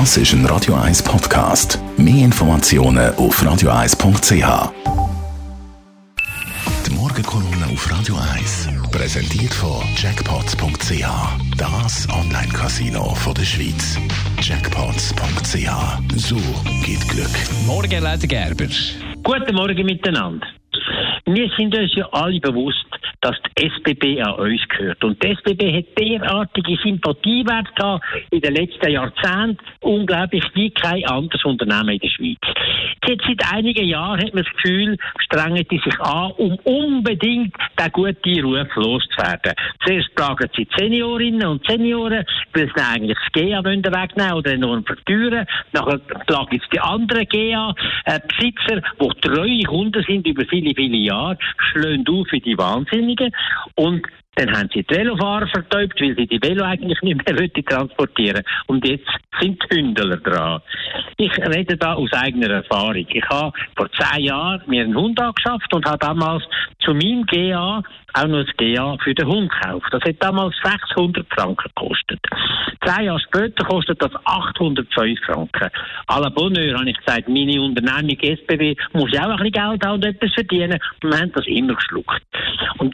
Das ist ein Radio 1 Podcast. Mehr Informationen auf radio1.ch. Die Morgenkolumne auf Radio 1 präsentiert von Jackpots.ch. Das Online-Casino der Schweiz. Jackpots.ch. So geht Glück. Morgen, Leute Gerber. Guten Morgen miteinander. Wir sind uns ja alle bewusst, dass die SBB an uns gehört. Und die SBB hat derartige Sympathiewerte in den letzten Jahrzehnten, unglaublich wie kein anderes Unternehmen in der Schweiz. Jetzt seit einigen Jahren hat man das Gefühl, strengen die sich an, um unbedingt den guten Ruf loszuwerden. Zuerst fragen sie die Seniorinnen und Senioren, weil sie eigentlich das GA wegnehmen oder enorm verteuern. Nachher klagen jetzt die anderen GA-Besitzer, die treue Kunden sind über viele, viele Jahre, schlagen auf wie die Wahnsinnigen. Und dann haben sie die Velofahrer vertäubt, weil sie die Velo eigentlich nicht mehr transportieren Und jetzt sind die Hündler dran. Ich rede da aus eigener Erfahrung. Ich habe vor zehn Jahren mir einen Hund angeschafft und habe damals zu meinem GA auch noch das GA für den Hund gekauft. Das hat damals 600 Franken gekostet. Zehn Jahre später kostet das 805 Franken. La Bonheur habe ich gesagt, meine Unternehmung SBB muss auch ein bisschen Geld haben und etwas verdienen. Und wir haben das immer geschluckt.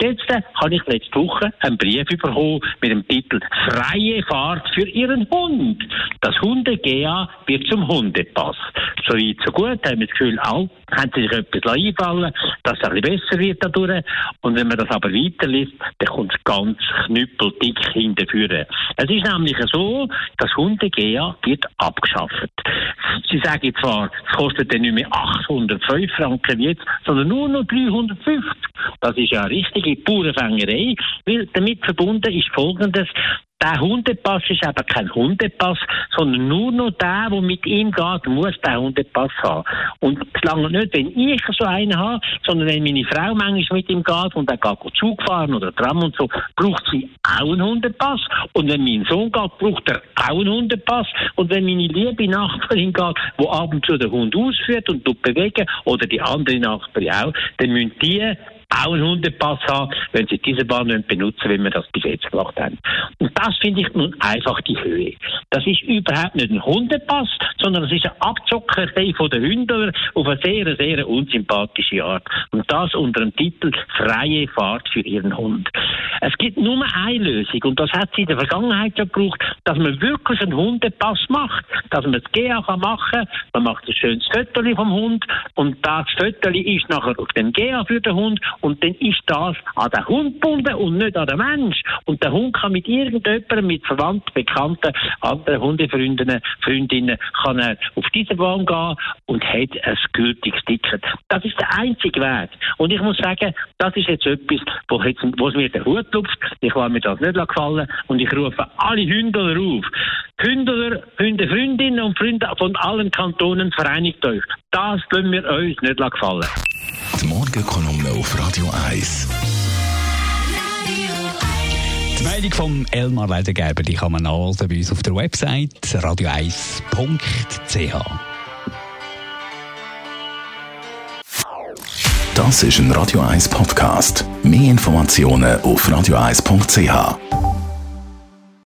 Und jetzt habe ich letzte Woche einen Brief bekommen mit dem Titel Freie Fahrt für Ihren Hund. Das Hunde-GA wird zum Hundepass. So weit, so gut, haben wir das Gefühl, auch haben sie sich etwas einfallen dass es ein bisschen besser wird dadurch. Und wenn man das aber weiterliest, dann kommt es ganz knüppeldick hinterführen. Es ist nämlich so, das Hunde-GA wird abgeschafft. Sie sagen zwar, es kostet dann nicht mehr 805 Franken jetzt, sondern nur noch 350. Das ist ja eine richtige Bauernfängerei, weil damit verbunden ist Folgendes. Der Hundepass ist eben kein Hundepass, sondern nur noch der, der mit ihm geht, muss den Hundepass haben. Und es lange nicht, wenn ich so einen habe, sondern wenn meine Frau manchmal mit ihm geht und er geht Zug fahren oder Tram und so, braucht sie auch einen Hundepass. Und wenn mein Sohn geht, braucht er auch einen Hundepass. Und wenn meine liebe Nachbarin geht, wo ab und zu den Hund ausführt und bewegen, oder die andere Nachbarin auch, dann müssen die auch einen Hundepass haben, wenn sie diese Bahn nicht benutzen, wie wir das bis jetzt gemacht haben. Und das finde ich nun einfach die Höhe. Das ist überhaupt nicht ein Hundepass, sondern es ist eine Abzockerei von den Hündern auf eine sehr, sehr unsympathische Art. Und das unter dem Titel Freie Fahrt für ihren Hund. Es gibt nur eine Lösung und das hat sie in der Vergangenheit schon gebraucht, dass man wirklich einen Hundepass macht, dass man das GA kann machen, man macht ein schönes Foto vom Hund und das Foto ist nachher auf dem GA für den Hund und dann ist das an den Hund gebunden und nicht an den Mensch. Und der Hund kann mit irgendjemandem, mit Verwandten, Bekannten, anderen Hundefreundinnen, Freundinnen, kann er auf diese Bahn gehen und hat ein gültiges Ticket. Das ist der einzige Weg. Und ich muss sagen, das ist jetzt etwas, wo, jetzt, wo es mir der Hut lupft. Ich lasse mir das nicht gefallen und ich rufe alle Hündler auf. Hündler, Hundefreundinnen und Freunde von allen Kantonen, vereinigt euch. Das können wir uns nicht gefallen. Die Morgenkolumne auf Radio 1. Die Meldung von Elmar Ledergeber die kann man nachlesen bei uns auf der Website radio1.ch. Das ist ein Radio 1 Podcast. Mehr Informationen auf radio1.ch.